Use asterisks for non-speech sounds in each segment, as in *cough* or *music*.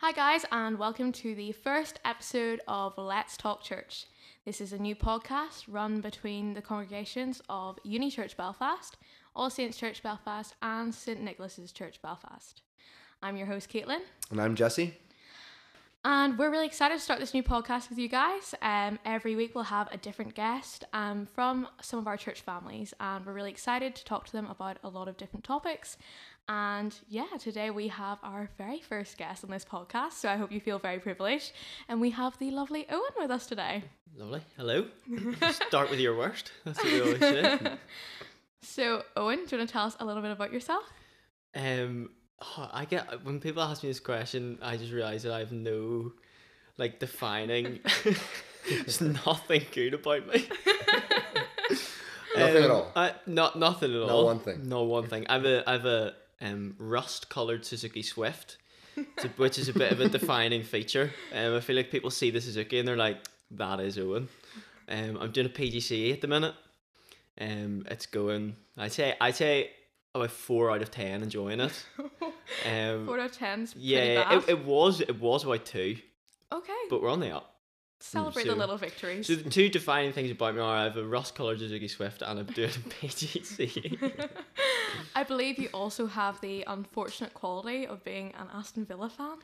Hi, guys, and welcome to the first episode of Let's Talk Church. This is a new podcast run between the congregations of Uni Church Belfast, All Saints Church Belfast, and St Nicholas's Church Belfast. I'm your host, Caitlin, And I'm Jesse. and we're really excited to start this new podcast with you guys. Um, every week we'll have a different guest um, from some of our church families, and we're really excited to talk to them about a lot of different topics. And yeah, today we have our very first guest on this podcast, so I hope you feel very privileged. And we have the lovely Owen with us today. Lovely. Hello. Start with your worst. That's what we always say. *laughs* So, Owen, do you want to tell us a little bit about yourself? Um, oh, I get when people ask me this question, I just realize that I have no like defining. *laughs* There's nothing good about me. Nothing at Um, all? I, not nothing at Not all. one thing? No one thing. I've a I've a um rust colored Suzuki Swift, a- which is a bit of a *laughs* defining feature. Um, I feel like people see the Suzuki and they're like, "That is Owen." Um, I'm doing a PGCE at the minute. Um, it's going. I'd say I'd say about four out of ten enjoying it. *laughs* Um, Four out of pretty yeah, bad. it, it was it was about two, okay, but we're on the up. Celebrate so- the little victories. So the two defining things about me are I have a rust coloured Suzuki Swift and I'm doing a PGCE. I believe you also have the unfortunate quality of being an Aston Villa fan.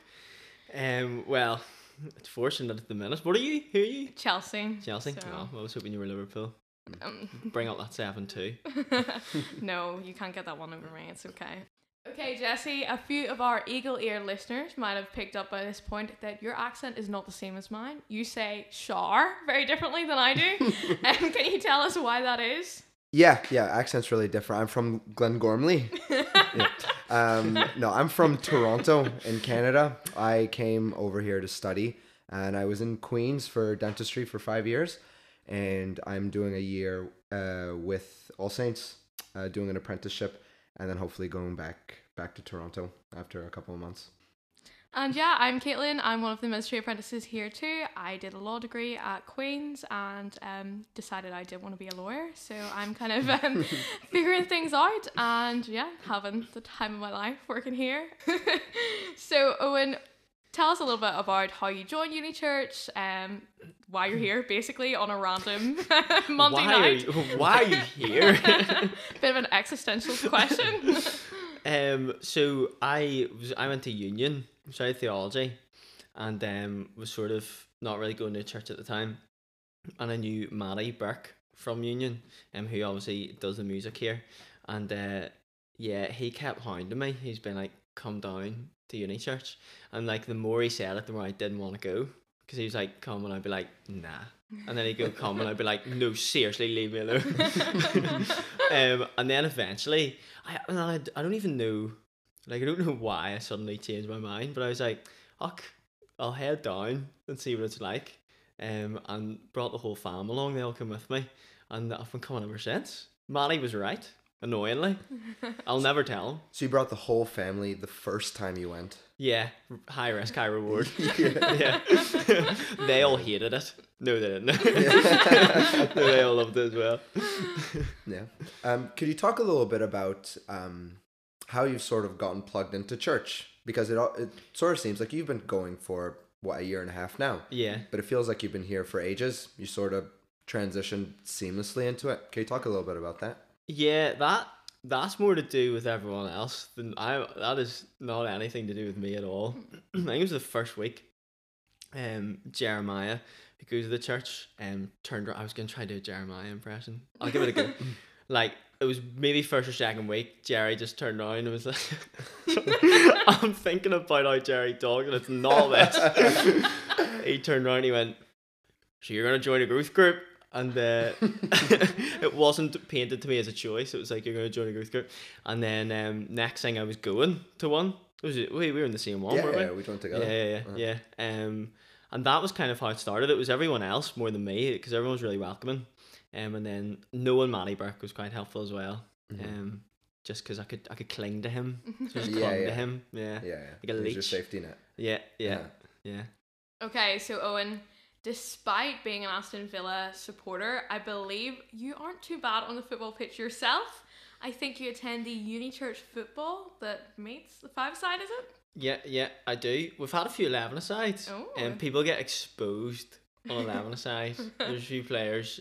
Um, well, it's fortunate at the minute. What are you? Who are you? Chelsea. Chelsea. So, Oh, I was hoping you were Liverpool. um, Bring up that seven too. *laughs* no, you can't get that one over me. It's okay. Okay, Jesse, a few of our eagle ear listeners might have picked up by this point that your accent is not the same as mine. You say "shar" very differently than I do. *laughs* um, can you tell us why that is? Yeah, yeah, accent's really different. I'm from Glengormley. *laughs* Yeah. Um, no, I'm from Toronto in Canada. I came over here to study and I was in Queens for dentistry for five years. And I'm doing a year uh, with All Saints, uh, doing an apprenticeship, and then hopefully going back back to Toronto after a couple of months. And yeah, I'm Caitlin. I'm one of the ministry apprentices here too. I did a law degree at Queen's and um, decided I didn't want to be a lawyer. So I'm kind of um, *laughs* figuring things out and yeah, having the time of my life working here. *laughs* so Owen, tell us a little bit about how you joined Uni Church, um, why you're here, basically on a random *laughs* Monday why night. Are you, why are you here? *laughs* Bit of an existential question. *laughs* um, so I was I went to Union, studied theology, and um, was sort of not really going to church at the time, and I knew Matty Burke from Union, um, who obviously does the music here, and uh, yeah, he kept hounding me. He's been like, "Come down to Uni Church," and like the more he said it, the more I didn't want to go. Because he was like, come, and I'd be like, nah. And then he'd go, come, and I'd be like, no, seriously, leave me alone. *laughs* um, and then eventually, I, I, I don't even know, like, I don't know why I suddenly changed my mind, but I was like, fuck, I'll head down and see what it's like. Um, and brought the whole fam along, they all come with me, and I've been coming ever since. Matty was right, annoyingly. *laughs* I'll never tell him. So you brought the whole family the first time you went. Yeah, high risk, high reward. *laughs* yeah. *laughs* they all hated it. No, they didn't. no, they all loved it as well. Yeah. Um, could you talk a little bit about um, how you've sort of gotten plugged into church? Because it, all- it sort of seems like you've been going for, what, a year and a half now? Yeah. But it feels like you've been here for ages. You sort of transitioned seamlessly into it. Can you talk a little bit about that? Yeah, that that's more to do with everyone else than I. That is not anything to do with me at all. *clears throat* I think it was the first week. Um, Jeremiah, who goes to the church, um, turned. around. I was gonna try to do a Jeremiah impression. I'll give it a go. *laughs* like it was maybe first or second week. Jerry just turned around and was like, *laughs* "I'm thinking about how Jerry talks, and it's not this." *laughs* he turned around. and He went, "So you're gonna join a growth group?" And uh, *laughs* it wasn't painted to me as a choice. It was like you're going to join a growth group. And then um, next thing I was going to one. Was it? We we were in the same one, yeah, weren't we? yeah, we joined together. Yeah, yeah, Uh-huh. yeah, yeah. Um, and that was kind of how it started. It was everyone else more than me because everyone was really welcoming. Um, and then knowing Matty Burke was quite helpful as well. Mhm. Um, just because I could I could cling to him, so just *laughs* Yeah, clung yeah. to him. Yeah, Yeah, yeah. Like a He's your safety net. yeah, yeah, yeah. Okay, so Owen, despite being an Aston Villa supporter, I believe you aren't too bad on the football pitch yourself. I think you attend the Uni Church football that meets the five side, is it? Yeah, yeah, I do. We've had a few eleven sides, Oh. and people get exposed on eleven sides. *laughs* There's a few players,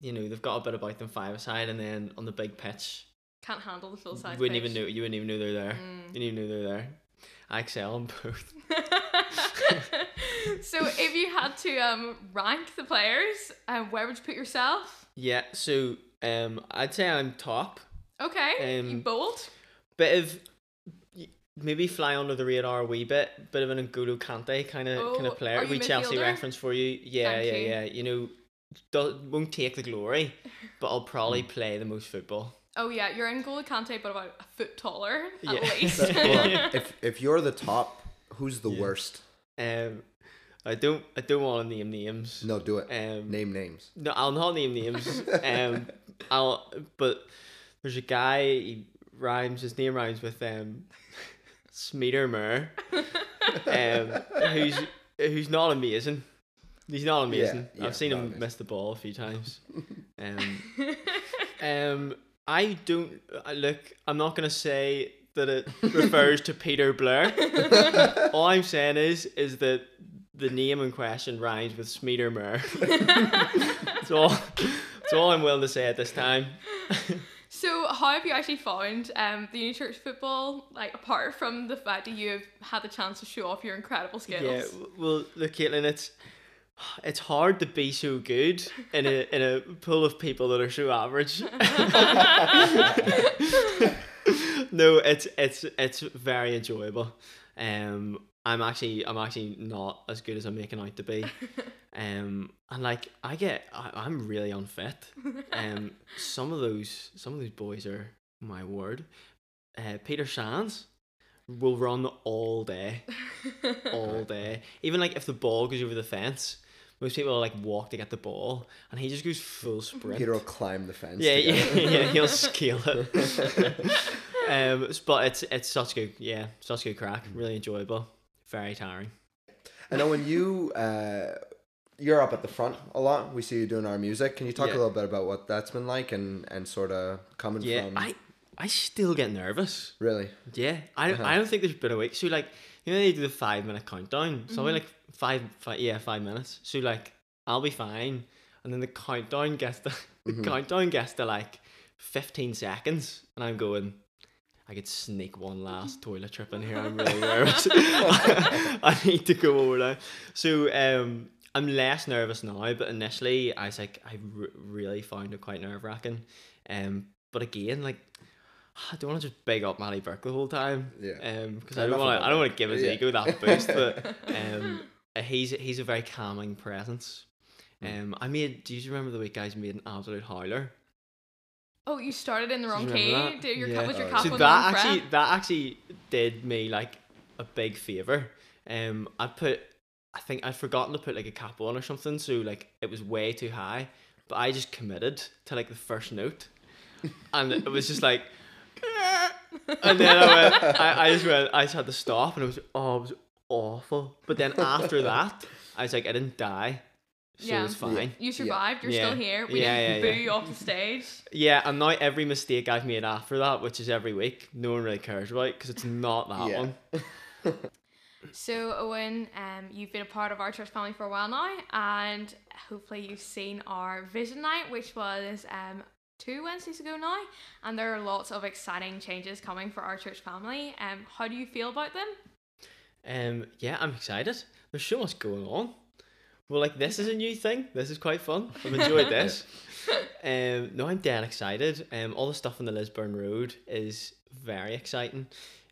you know, they've got a bit about them five aside, and then on the big pitch, Can't handle the full size. wouldn't even know. You wouldn't even know they're there. Mm. You wouldn't even know they're there. I excel in both. *laughs* *laughs* so if you had to um rank the players, um, where would you put yourself? Yeah, so um, I'd say I'm top. Okay, you Um, bold. Bit of maybe fly under the radar a wee bit. Bit of an N'Golo Kante kind of kind Oh, of player. are We Chelsea reference for you. Yeah, Thank yeah, you. yeah. You know, do, won't take the glory, *laughs* but I'll probably play the most football. Oh yeah, you're in N'Golo Kante, but about a foot taller Yeah. at least. Well, *laughs* if if you're the top, who's the Yeah. worst? Um, I don't I don't want to name names. No, do it. Um, Name names. No, I'll not name names. *laughs* um, I'll but there's a guy. He rhymes. His name rhymes with um, Smeater Mur. Um, who's who's not amazing. He's not amazing. yeah, I've seen him amazing. miss the ball a few times. *laughs* Um, um, I don't look. I'm not gonna say that it refers to Peter Blair. *laughs* All I'm saying is is that the name in question rhymes with Smeater Mur. *laughs* That's all. That's all I'm willing to say at this time. so how have you actually found um the Uni Church football? Like apart from the fact that you've had the chance to show off your incredible skills. Yeah. Well, look, Caitlin, it's it's hard to be so good in a in a pool of people that are so average. *laughs* no, it's it's it's very enjoyable. Um, I'm actually I'm actually not as good as I'm making out to be. *laughs* Um, and like I get I, I'm really unfit. Um, *laughs* some of those some of those boys are my word. Uh, Peter Sands will run all day *laughs* all day. Even like if the ball goes over the fence, most people will like walk to get the ball, and he just goes full sprint. Peter will climb the fence. yeah, yeah, yeah, he'll scale it. Um, but it's it's such good, yeah, such good crack. Really enjoyable, very tiring. I know when you uh, you're up at the front a lot. We see you doing our music. Can you talk Yeah. a little bit about what that's been like and and sort of coming Yeah, from? I I still get nervous. really. Yeah, I Uh-huh. I don't think there's been a week. So like you know they do the five minute countdown. So Mhm. like five, five yeah five minutes. So like I'll be fine, and then the countdown gets to *laughs* the Mhm. countdown gets to like fifteen seconds, and I'm going. I could sneak one last *laughs* toilet trip in here. I'm really nervous. *laughs* *laughs* I need to go over now. So um, I'm less nervous now, but initially I was like, I r- really found it quite nerve wracking. Um, but again, like I don't want to just big up Matty Burke the whole time. Yeah. Um, because Yeah, I don't want to. I don't want to give his Yeah. ego that boost, but um, uh, he's he's a very calming presence. Mm. Um, I made. Do you remember the week guys made an absolute howler? Oh, you started in the wrong remember key. that? Did your Yeah. cap was your cap so on the that wrong actually fret? that actually did me like a big favor. Um, I put, I think I'd forgotten to put like a cap on or something, so like it was way too high. But I just committed to like the first note, and it was just like, *laughs* and then I went, I, I just went, I just had to stop, and it was oh, it was awful. But then after that, I was like, I didn't die, so Yeah. it's fine. You survived. You're Yeah. still here. We Yeah, didn't yeah, boo yeah. you off the stage. Yeah, and now every mistake I've made after that, which is every week, no one really cares about because it's not that Yeah. one. *laughs* So Owen, um, you've been a part of our church family for a while now, and hopefully you've seen our vision night, which was um two Wednesdays ago now, and there are lots of exciting changes coming for our church family. Um, how do you feel about them? Um, yeah, I'm excited. There's so much going on. Well, like this is a new thing. This is quite fun. I've enjoyed this. *laughs* um, no, I'm dead excited. Um, all the stuff on the Lisburn Road is very exciting.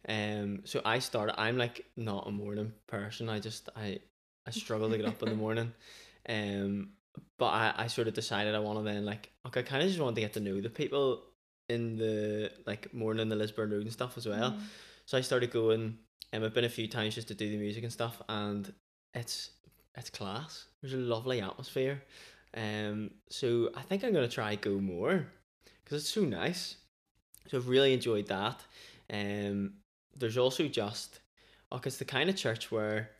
Um, so I started. I'm like not a morning person. I just I I struggle to get up in the *laughs* morning. Um, but I, I sort of decided I want to then like okay, I kind of just want to get to know the people in the like morning the Lisburn Road and stuff as well. So I started going. Um, I've been a few times just to do the music and stuff, and it's it's class. There's a lovely atmosphere. Um, so I think I'm gonna try go more because it's so nice. So I've really enjoyed that. Um, there's also just, oh, it's the kind of church where,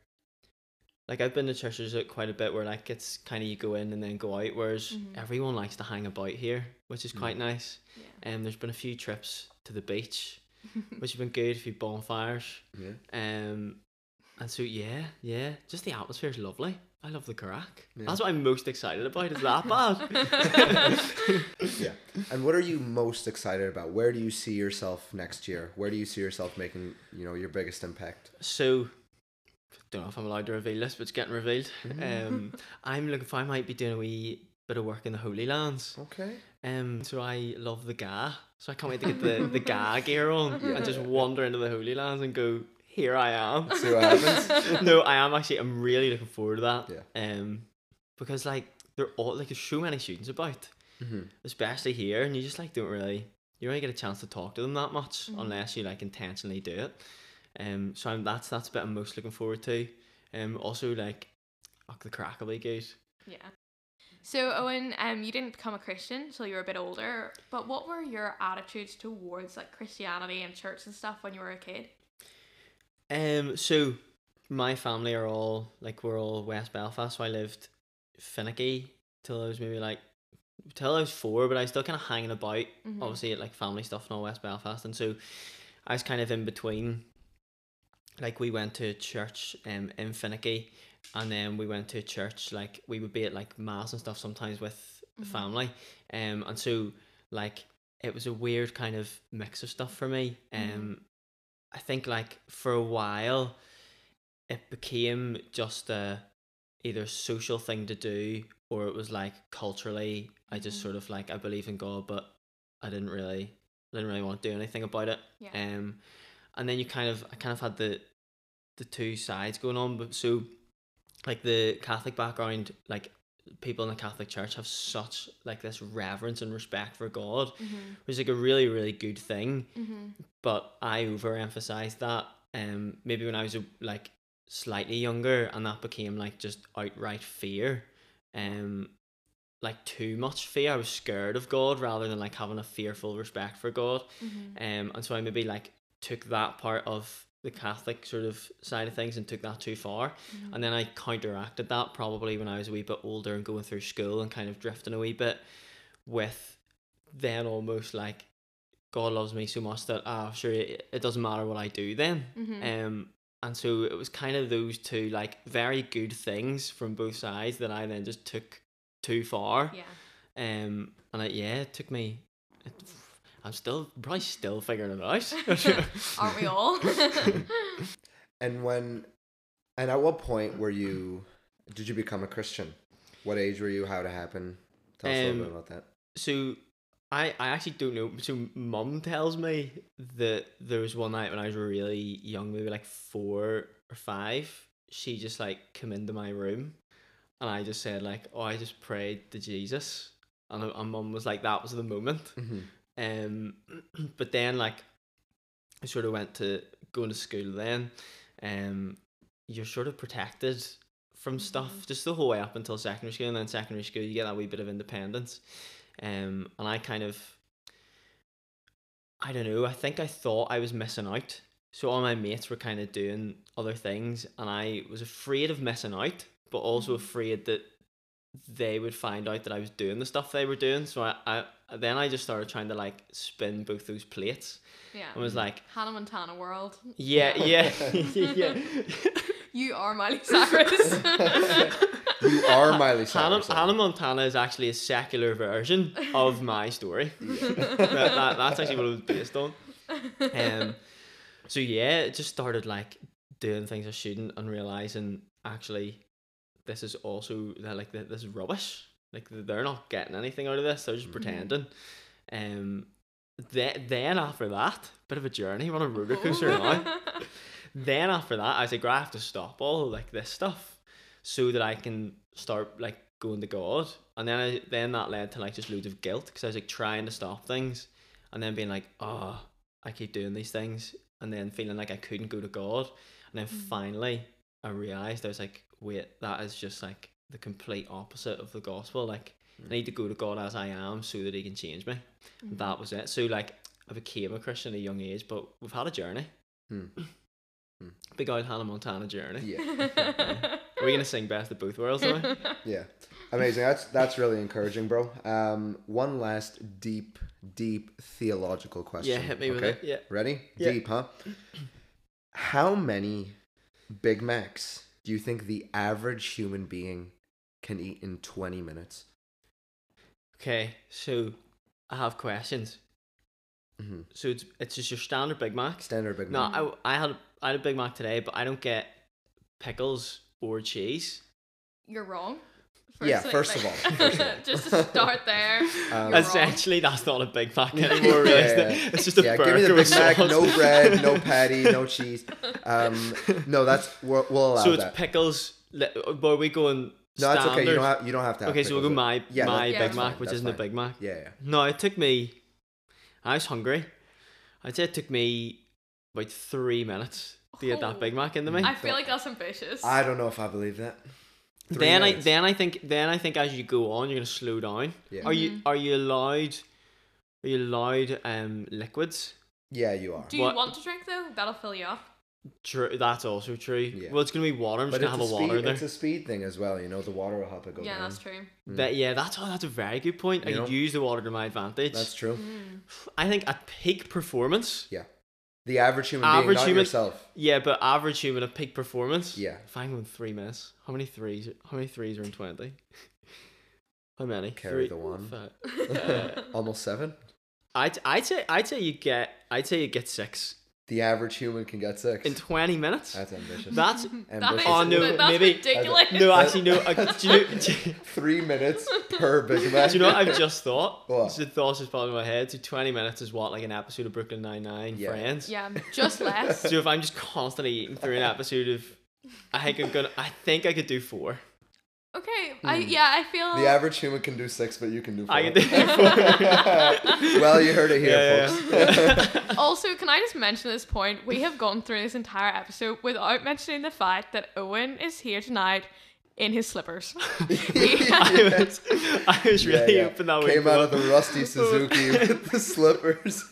like I've been to churches quite a bit where like it's kind of you go in and then go out, whereas Mhm. everyone likes to hang about here, which is Mm. quite nice. Yeah. Um, there's been a few trips to the beach, *laughs* which have been good. A few bonfires. Yeah. Um, and so yeah, yeah, just the atmosphere is lovely. I love the crack. Yeah. That's what I'm most excited about. Is that bad? *laughs* *laughs* Yeah. And what are you most excited about? Where do you see yourself next year? Where do you see yourself making, you know, your biggest impact? so, don't know if I'm allowed to reveal this, but it's getting revealed. Um, I'm looking for. I might be doing a wee bit of work in the Holy Lands. Okay. Um, so I love the ga. So I can't wait to get the *laughs* the ga gear on Yeah. and just wander into the Holy Lands and go. Here I am. See what happens. *laughs* no, I am actually. I'm really looking forward to that. Yeah. Um, because like they're all like there's so many students about, hmm especially here, and you just like don't really you don't really get a chance to talk to them that much Mhm. unless you like intentionally do it. Um, so I'm that's that's a bit I'm most looking forward to. Um, also like, oh, the crack will be good. Yeah. So Owen, um, you didn't become a Christian until you were a bit older, but what were your attitudes towards like Christianity and church and stuff when you were a kid? Um, so my family are all like we're all West Belfast, so I lived Finaghy till I was maybe like till I was four, but I was still kind of hanging about, Mhm. obviously at like family stuff and all West Belfast, and so I was kind of in between. Like we went to church um in Finaghy, and then we went to church like we would be at like mass and stuff sometimes with the Mhm. family, um and so like it was a weird kind of mix of stuff for me. Um, Mhm. I think like for a while, it became just a either social thing to do or it was like culturally. I just Mhm. sort of like I believe in God, but I didn't really I didn't really want to do anything about it. Yeah. Um, and then you kind of I kind of had the the two sides going on, but so like the Catholic background, like people in the Catholic Church have such like this reverence and respect for God, Mm-hmm. which is like a really really good thing Mm-hmm. but I overemphasized that. Um, maybe when I was like slightly younger, and that became like just outright fear. Um, like too much fear. I was scared of God rather than like having a fearful respect for God. Mm-hmm. Um, and so I maybe like took that part of the Catholic sort of side of things and took that too far. Mm-hmm. And then I counteracted that probably when I was a wee bit older and going through school and kind of drifting a wee bit with then almost like God loves me so much that ah sure it, it doesn't matter what I do then. Mm-hmm. Um and so it was kind of those two like very good things from both sides that I then just took too far. yeah. Um and it, yeah, it took me it, I'm still probably still figuring it out. *laughs* Aren't we all? *laughs* And when, and at what point were you, did you become a Christian? What age were you? How did it happen? Tell us a little Um, bit about that. So I I actually don't know. So mum tells me that there was one night when I was really young, maybe like four or five. She just like came into my room, and I just said like, "Oh, I just prayed to Jesus," and and mum was like, "That was the moment." hmm Um, *clears throat* but then like I sort of went to going to school. Then, um, you're sort of protected from stuff Mhm. just the whole way up until secondary school, and then secondary school you get that wee bit of independence. Um, and I kind of, I don't know. I think I thought I was missing out. So all my mates were kind of doing other things, and I was afraid of missing out, but also Mhm. afraid that they would find out that I was doing the stuff they were doing. So I, I then I just started trying to like spin both those plates. yeah. I was like, Hannah Montana world. yeah, yeah, yeah. *laughs* *laughs* You are Miley Cyrus. *laughs* You are Miley Hannah, Cyrus. Hannah Montana is actually a secular version of my story. that, that, that's actually what it was based on. Um, so yeah, it just started like doing things I shouldn't and realizing actually this is also like this is rubbish. Like they're not getting anything out of this. They're just Mhm. pretending. Um, then then after that, bit of a journey, on a *laughs* roller coaster now. Then after that, I was like, I have to stop all like this stuff so that I can start like going to God. And then I then that led to like just loads of guilt because I was like trying to stop things and then being like, oh, I keep doing these things and then feeling like I couldn't go to God. And then Mm. finally I realized I was like, wait, that is just like the complete opposite of the gospel. Like I need to go to God as I am so that he can change me. Mhm. That was it. So like I became a Christian at a young age, but we've had a journey. Hmm. *laughs* Big old Hannah Montana journey. Yeah. *laughs* Are we gonna sing best of both worlds now? *laughs* Yeah. Amazing. That's that's really encouraging, bro. Um, one last deep, deep theological question. yeah, hit me with it. Yeah. Ready? Yeah. Deep, huh? How many Big Macs do you think the average human being can eat in 20 minutes? Okay, so I have questions. hmm So it's it's just your standard Big Mac. Standard Big No, Mac. I, I had I had a Big Mac today, but I don't get pickles or cheese. You're wrong. Yeah, first of all, *laughs* first of all. just to start there. Um. Essentially, that's not a Big Mac anymore. Yeah, yeah, yeah. It's just a yeah, burger give me the Big Mac, sauce. no bread, no *laughs* patty, no cheese. Um, no, that's we'll, we'll allow so it's that. pickles. li- But are we going no, that's okay. You don't have you don't have to. Have okay, so we'll go pickles. my Yeah, my Yeah, Big that's Mac, fine, which isn't a. Big Mac. Yeah, yeah. No, it took me. I was hungry. I'd say it took me about three minutes to get that Oh. Big Mac into me. I feel like that's ambitious. I don't know if I believe that. Three then minutes. I then I think then I think as you go on, you're gonna slow down. Yeah. Are you are you allowed? Are you allowed um liquids? Yeah, you are. Do you what- want to drink though? That'll fill you up. True, that's also true. Yeah. Well, it's gonna be water. I'm just gonna have a, a water speed, there. it's a speed thing as well. You know, the water will help it go yeah, down. that's true. Mm. But yeah, that's oh, that's a very good point. I You could know? use the water to my advantage. That's true. Mm. I think at peak performance, The average human Average being, not human- yourself. yeah, but average human at peak performance. Yeah. If I'm going three minutes, how many threes? How many threes are in twenty? *laughs* How many? Carry Three- the one. five. *laughs* Uh, Almost seven. I'd I'd say I'd say you get I'd say you get six The average human can get six. in twenty minutes. That's ambitious. That's That is, Ambitious. Oh, no, but that's maybe- ridiculous. no, actually no. Uh, do, you know, do, you- *laughs* Three minutes per *laughs* Big Mac. do you know what I've just thought? What? Just the thoughts just popped in my head. So twenty minutes is what like an episode of Brooklyn Nine Nine, Yeah. Friends. yeah, just *laughs* less. So if I'm just constantly eating through an episode of, I think I'm gonna. I think I could do four. Okay, I yeah, I feel Hmm. The average human can do six, but you can do four. I can do *laughs* four. *laughs* well, you heard it here, Yeah, folks. *laughs* Also, can I just mention this point? We have gone through this entire episode without mentioning the fact that Owen is here tonight in his slippers. I was, I was really yeah. hoping that would Came out up. of the rusty Suzuki with the slippers.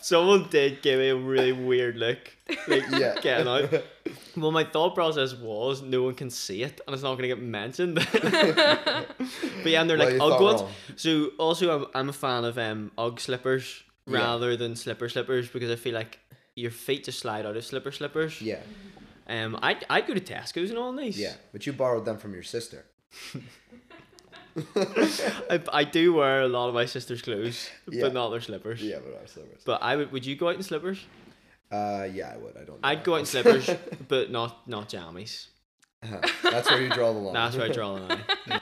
Someone did give me a really weird look, like Yeah. getting out. *laughs* Well, my thought process was no one can see it, and it's not going to get mentioned. *laughs* but yeah, and they're Well, like Ugg ones. wrong. So also, I'm, I'm a fan of um Ugg slippers Yeah. rather than slipper slippers because I feel like your feet just slide out of slipper slippers. Yeah, Um, I I go to Tesco's and all these. yeah. But you borrowed them from your sister. *laughs* I, I do wear a lot of my sister's clothes, Yeah. but not their slippers. Yeah, but our slippers. But I would. Would you go out in slippers? Uh, yeah, I would. I don't. know I'd go out in slippers, *laughs* but not not jammies. Uh-huh. That's where you draw the line. That's where I draw the line. *laughs*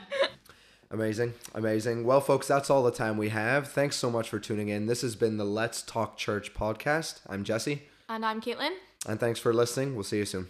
Amazing, amazing. Well, folks, that's all the time we have. Thanks so much for tuning in. This has been the Let's Talk Church podcast. I'm Jesse, and I'm Caitlin. and thanks for listening. We'll see you soon.